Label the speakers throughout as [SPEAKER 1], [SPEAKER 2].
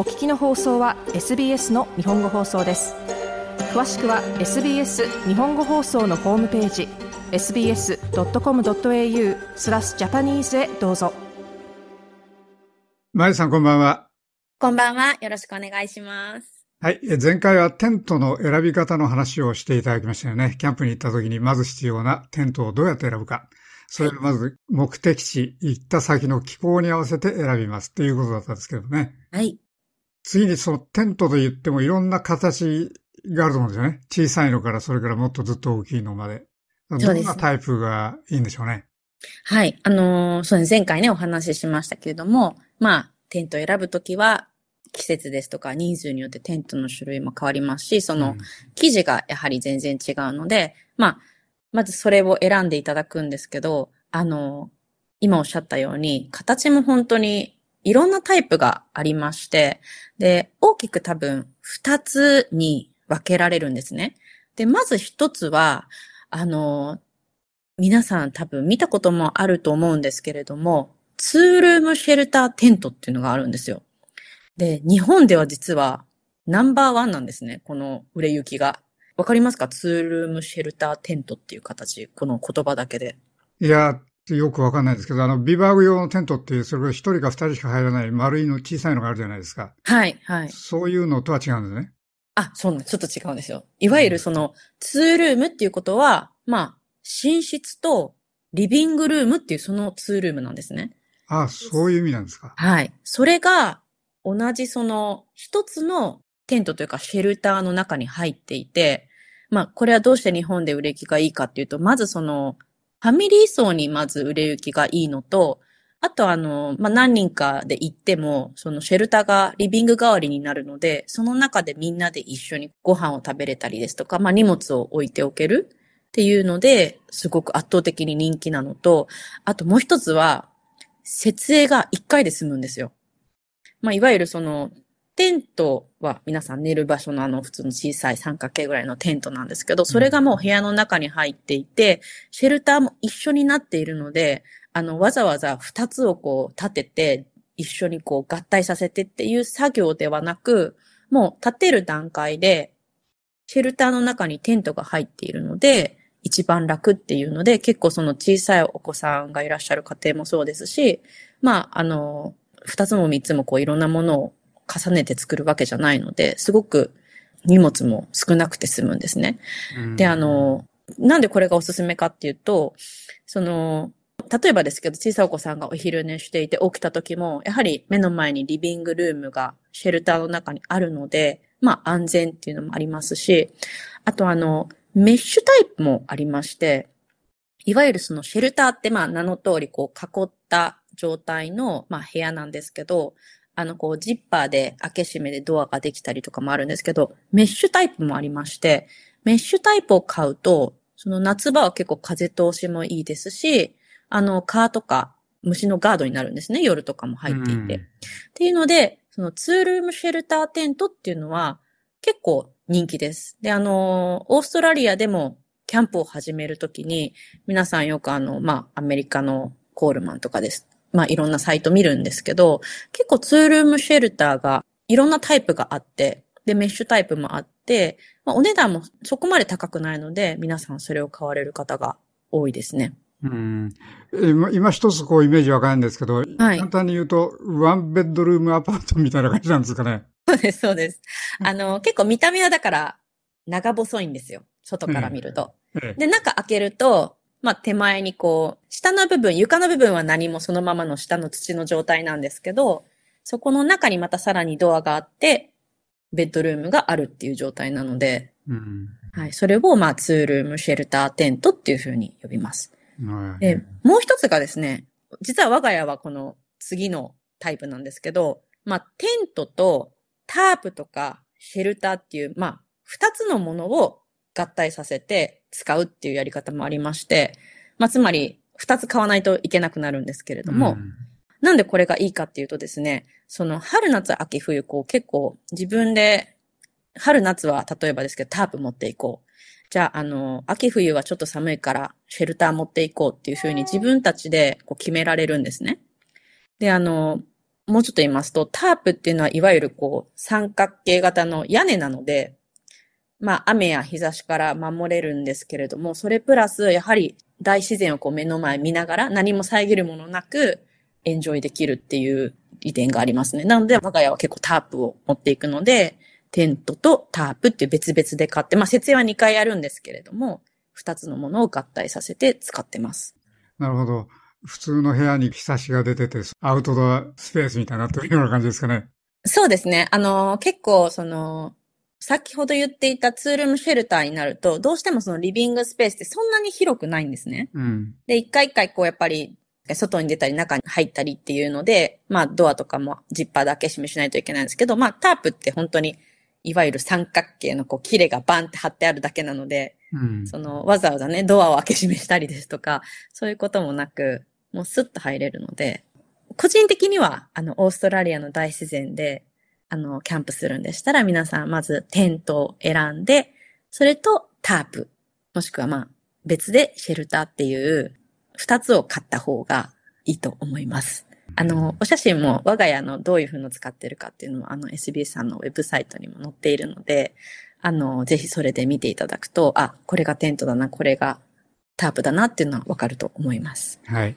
[SPEAKER 1] お聞きの放送は SBS の日本語放送です詳しくは SBS 日本語放送のホームページ sbs.com.au スラスジャパニーズへどうぞ
[SPEAKER 2] まゆさんこんばんは
[SPEAKER 3] こんばんはよろしくお願いします
[SPEAKER 2] はい。前回はテントの選び方の話をしていただきましたよね。キャンプに行った時にまず必要なテントをどうやって選ぶか。それをまず目的地、行った先の気候に合わせて選びますっていうことだったんですけどね。
[SPEAKER 3] はい。
[SPEAKER 2] 次にそのテントと言ってもいろんな形があると思うんですよね。小さいのからそれからもっとずっと大きいのまで。どんなタイプがいいんでしょうね。
[SPEAKER 3] はい。あのー、そうです。前回ね、お話ししましたけれども、まあ、テント選ぶときは、季節ですとか人数によってテントの種類も変わりますし、その生地がやはり全然違うので、まあ、まずそれを選んでいただくんですけど、あの、今おっしゃったように、形も本当にいろんなタイプがありまして、で、大きく多分二つに分けられるんですね。で、まず一つは、あの、皆さん多分見たこともあると思うんですけれども、ツールームシェルターテントっていうのがあるんですよ。で、日本では実はナンバーワンなんですね。この売れ行きが。わかりますか？ツールームシェルターテントっていう形。この言葉だけで。
[SPEAKER 2] いや、よくわかんないですけど、あの、ビバーグ用のテントっていう、それが一人か二人しか入らない丸いの小さいのがあるじゃないですか。
[SPEAKER 3] はい、はい。
[SPEAKER 2] そういうのとは違うんですね。
[SPEAKER 3] あ、そうなんちょっと違うんですよ。いわゆるその、ツールームっていうことは、まあ、寝室とリビングルームっていうそのツールームなんですね。
[SPEAKER 2] ああ、そういう意味なんですか。
[SPEAKER 3] はい。それが、同じその一つのテントというかシェルターの中に入っていて、まあこれはどうして日本で売れ行きがいいかっていうと、まずそのファミリー層にまず売れ行きがいいのと、あとあの、まあ何人かで行っても、そのシェルターがリビング代わりになるので、その中でみんなで一緒にご飯を食べれたりですとか、まあ荷物を置いておけるっていうので、すごく圧倒的に人気なのと、あともう一つは、設営が一回で済むんですよ。まあ、いわゆるその、テントは皆さん寝る場所のあの普通の小さい三角形ぐらいのテントなんですけど、それがもう部屋の中に入っていて、シェルターも一緒になっているので、あの、わざわざ二つをこう立てて、一緒にこう合体させてっていう作業ではなく、もう立てる段階で、シェルターの中にテントが入っているので、一番楽っていうので、結構その小さいお子さんがいらっしゃる家庭もそうですし、まあ、あの、二つも三つもこういろんなものを重ねて作るわけじゃないので、すごく荷物も少なくて済むんですね。で、あの、なんでこれがおすすめかっていうと、その、例えばですけど、小さいお子さんがお昼寝していて起きた時も、やはり目の前にリビングルームがシェルターの中にあるので、まあ安全っていうのもありますし、あとあの、メッシュタイプもありまして、いわゆるそのシェルターってまあ名の通りこう囲った状態の、まあ、部屋なんですけど、あの、こう、ジッパーで開け閉めでドアができたりとかもあるんですけど、メッシュタイプもありまして、メッシュタイプを買うと、その夏場は結構風通しもいいですし、あの、蚊とか虫のガードになるんですね。夜とかも入っていて。っていうので、そのツールームシェルターテントっていうのは結構人気です。で、あの、オーストラリアでもキャンプを始めるときに、皆さんよくあの、まあ、アメリカのコールマンとかですまあいろんなサイト見るんですけど、結構ツールームシェルターがいろんなタイプがあって、で、メッシュタイプもあって、まあ、お値段もそこまで高くないので、皆さんそれを買われる方が多いですね。
[SPEAKER 2] うん、今今一つこうイメージわかるんですけど、はい、簡単に言うと、ワンベッドルームアパートみたいな感じなんですかね。
[SPEAKER 3] そうです、そうです。あの、結構見た目はだから長細いんですよ。外から見ると。ええ、で、中開けると、まあ手前にこう、下の部分、床の部分は何もそのままの下の土の状態なんですけど、そこの中にまたさらにドアがあって、ベッドルームがあるっていう状態なので、うん、はい。それをまあツールームシェルターテントっていうふうに呼びます。で、もう一つがですね、実は我が家はこの次のタイプなんですけど、まあテントとタープとかシェルターっていう、まあ二つのものを合体させて、使うっていうやり方もありまして、まあ、つまり、二つ買わないといけなくなるんですけれども、うん、なんでこれがいいかっていうとですね、その春夏秋冬こう結構自分で、春夏は例えばですけどタープ持っていこう。じゃあ、あの、秋冬はちょっと寒いからシェルター持っていこうっていうふうに自分たちでこう決められるんですね。で、あの、もうちょっと言いますと、タープっていうのはいわゆるこう三角形型の屋根なので、まあ雨や日差しから守れるんですけれども、それプラスやはり大自然をこう目の前見ながら何も遮るものなくエンジョイできるっていう利点がありますね。なので我が家は結構タープを持っていくので、テントとタープっていう別々で買って、まあ設営は2回やるんですけれども、2つのものを合体させて使ってます。
[SPEAKER 2] なるほど。普通の部屋に日差しが出てて、アウトドアスペースみたいになってるような感じですかね。
[SPEAKER 3] そうですね。あの、結構、その、先ほど言っていたツールームシェルターになると、どうしてもそのリビングスペースってそんなに広くないんですね。
[SPEAKER 2] うん、
[SPEAKER 3] で、一回一回こうやっぱり、外に出たり中に入ったりっていうので、まあドアとかもジッパーだけ閉めしないといけないんですけど、まあタープって本当に、いわゆる三角形のこう、キレがバンって貼ってあるだけなので、
[SPEAKER 2] うん、
[SPEAKER 3] そのわざわざね、ドアを開け閉めしたりですとか、そういうこともなく、もうスッと入れるので、個人的には、あの、オーストラリアの大自然で、あの、キャンプするんでしたら、皆さんまずテントを選んで、それとタープ、もしくはまあ、別でシェルターっていう二つを買った方がいいと思います。あの、お写真も我が家のどういう風の使ってるかっていうのも、あの SBS さんのウェブサイトにも載っているので、あの、ぜひそれで見ていただくと、あ、これがテントだな、これがタープだなっていうのはわかると思います。
[SPEAKER 2] はい。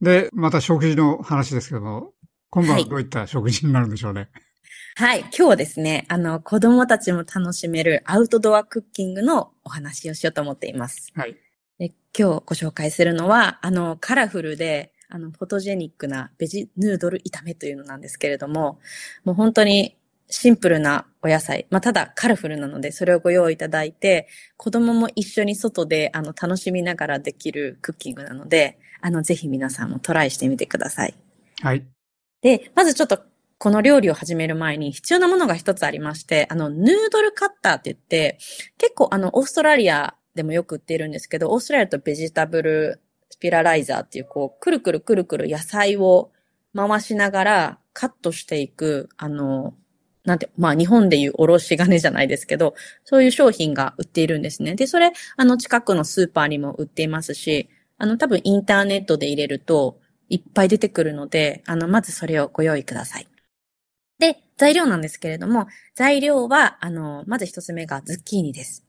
[SPEAKER 2] で、また食事の話ですけども、今晩はどういった食事になるんでしょうね？
[SPEAKER 3] はい。今日はですね、あの、子供たちも楽しめるアウトドアクッキングのお話をしようと思っています。
[SPEAKER 2] はい。
[SPEAKER 3] で今日ご紹介するのは、あの、カラフルで、あの、フォトジェニックなベジヌードル炒めというのなんですけれども、もう本当にシンプルなお野菜。まあ、ただカラフルなので、それをご用意いただいて、子供も一緒に外で、あの、楽しみながらできるクッキングなので、あの、ぜひ皆さんもトライしてみてください。
[SPEAKER 2] はい。
[SPEAKER 3] で、まずちょっと、この料理を始める前に必要なものが一つありまして、あの、ヌードルカッターって言って、結構あの、オーストラリアでもよく売っているんですけど、オーストラリアとベジタブルスピラライザーっていう、こう、くるくるくるくる野菜を回しながらカットしていく、あの、なんて、まあ日本でいうおろし金じゃないですけど、そういう商品が売っているんですね。で、それ、あの近くのスーパーにも売っていますし、あの多分インターネットで入れるといっぱい出てくるので、あの、まずそれをご用意ください。で、材料なんですけれども、材料は、あの、まず一つ目がズッキーニです。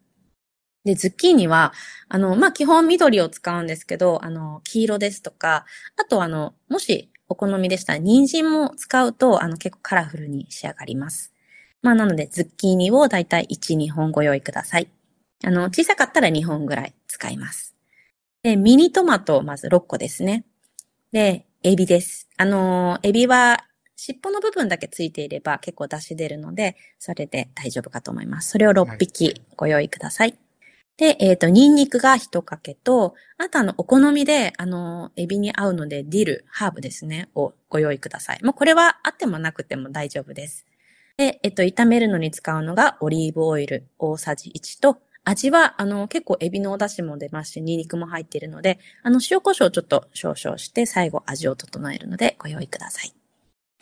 [SPEAKER 3] で、ズッキーニは、あの、まあ、基本緑を使うんですけど、あの、黄色ですとか、あとあの、もしお好みでしたら、人参も使うと、あの、結構カラフルに仕上がります。まあ、なので、ズッキーニをだいたい1、2本ご用意ください。あの、小さかったら2本ぐらい使います。で、ミニトマト、まず6個ですね。で、エビです。あの、エビは尻尾の部分だけついていれば結構出汁出るので、それで大丈夫かと思います。それを6匹ご用意ください。はい、で、えっ、ー、と、ニンニクが1かけと、あとあの、お好みで、あの、エビに合うので、ディル、ハーブですね、をご用意ください。もうこれはあってもなくても大丈夫です。で、えっと、炒めるのに使うのがオリーブオイル大さじ1と、味は、あの、結構エビのお出汁も出ますし、ニンニクも入っているので、あの、塩胡椒ちょっと少々して最後味を整えるのでご用意ください。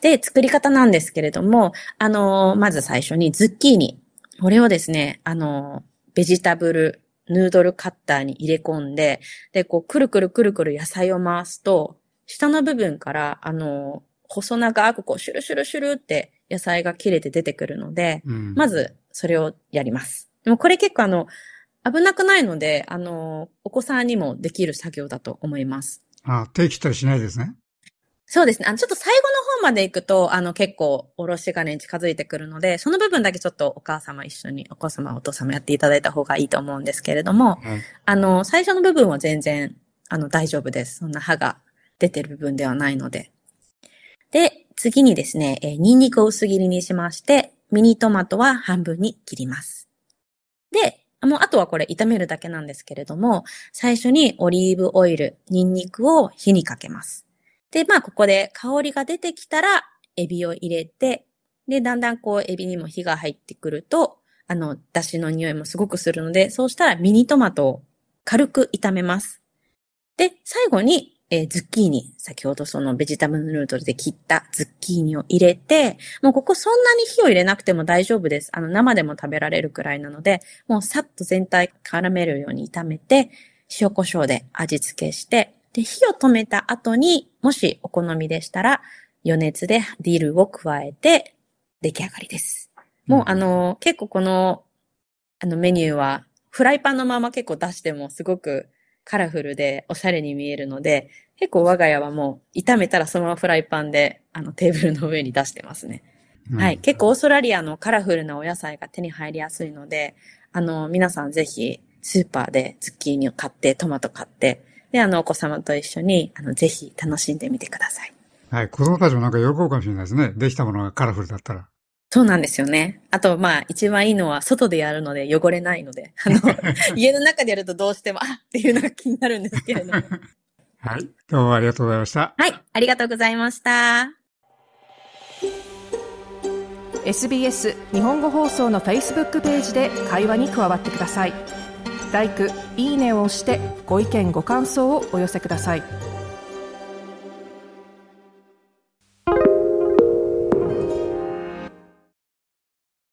[SPEAKER 3] で、作り方なんですけれども、あの、まず最初にズッキーニ。これをですね、あの、ベジタブルヌードルカッターに入れ込んで、で、こう、くるくるくるくる野菜を回すと、下の部分から、あの、細長くこう、シュルシュルシュルって野菜が切れて出てくるので、うん、まずそれをやります。でもこれ結構あの、危なくないので、あの、お子さんにもできる作業だと思います。
[SPEAKER 2] あ手切ったりしないですね。
[SPEAKER 3] そうですね。あの、ちょっと最後の方まで行くと、あの、結構、おろし金に近づいてくるので、その部分だけちょっとお母様一緒に、お子様、お父様やっていただいた方がいいと思うんですけれども、うん、あの、最初の部分は全然、あの、大丈夫です。そんな歯が出てる部分ではないので。で、次にですね、えー、ニンニクを薄切りにしまして、ミニトマトは半分に切ります。で、もうあとはこれ炒めるだけなんですけれども、最初にオリーブオイル、ニンニクを火にかけます。で、まあここで香りが出てきたら、エビを入れて、で、だんだんこうエビにも火が入ってくると、あの、出汁の匂いもすごくするので、そうしたらミニトマトを軽く炒めます。で、最後にえー、ズッキーニ、先ほどそのベジタブルヌードルで切ったズッキーニを入れて、もうここそんなに火を入れなくても大丈夫です。あの生でも食べられるくらいなので、もうさっと全体絡めるように炒めて、塩胡椒で味付けして、で、火を止めた後に、もしお好みでしたら、余熱でディルを加えて出来上がりです。もう、あの、結構この、あのメニューは、フライパンのまま結構出してもすごくカラフルでおしゃれに見えるので、結構我が家はもう炒めたらそのままフライパンであのテーブルの上に出してますね。
[SPEAKER 2] うん
[SPEAKER 3] はい。結構オーストラリアのカラフルなお野菜が手に入りやすいので、あの、皆さんぜひスーパーでズッキーニを買って、トマト買って、で、あの、お子様と一緒に、あの、ぜひ楽しんでみてください。
[SPEAKER 2] はい。子供たちもなんか喜ぶかもしれないですね。できたものがカラフルだったら。
[SPEAKER 3] そうなんですよね。あと、まあ、一番いいのは外でやるので汚れないので、あの、家の中でやるとどうしても、あっていうのが気になるんですけれども。
[SPEAKER 2] はい。どうもありがとうございました。
[SPEAKER 3] はい。ありがとうございました。
[SPEAKER 1] SBS 日本語放送の Facebook ページで会話に加わってください。LIKE、いいねを押してご意見ご感想をお寄せください。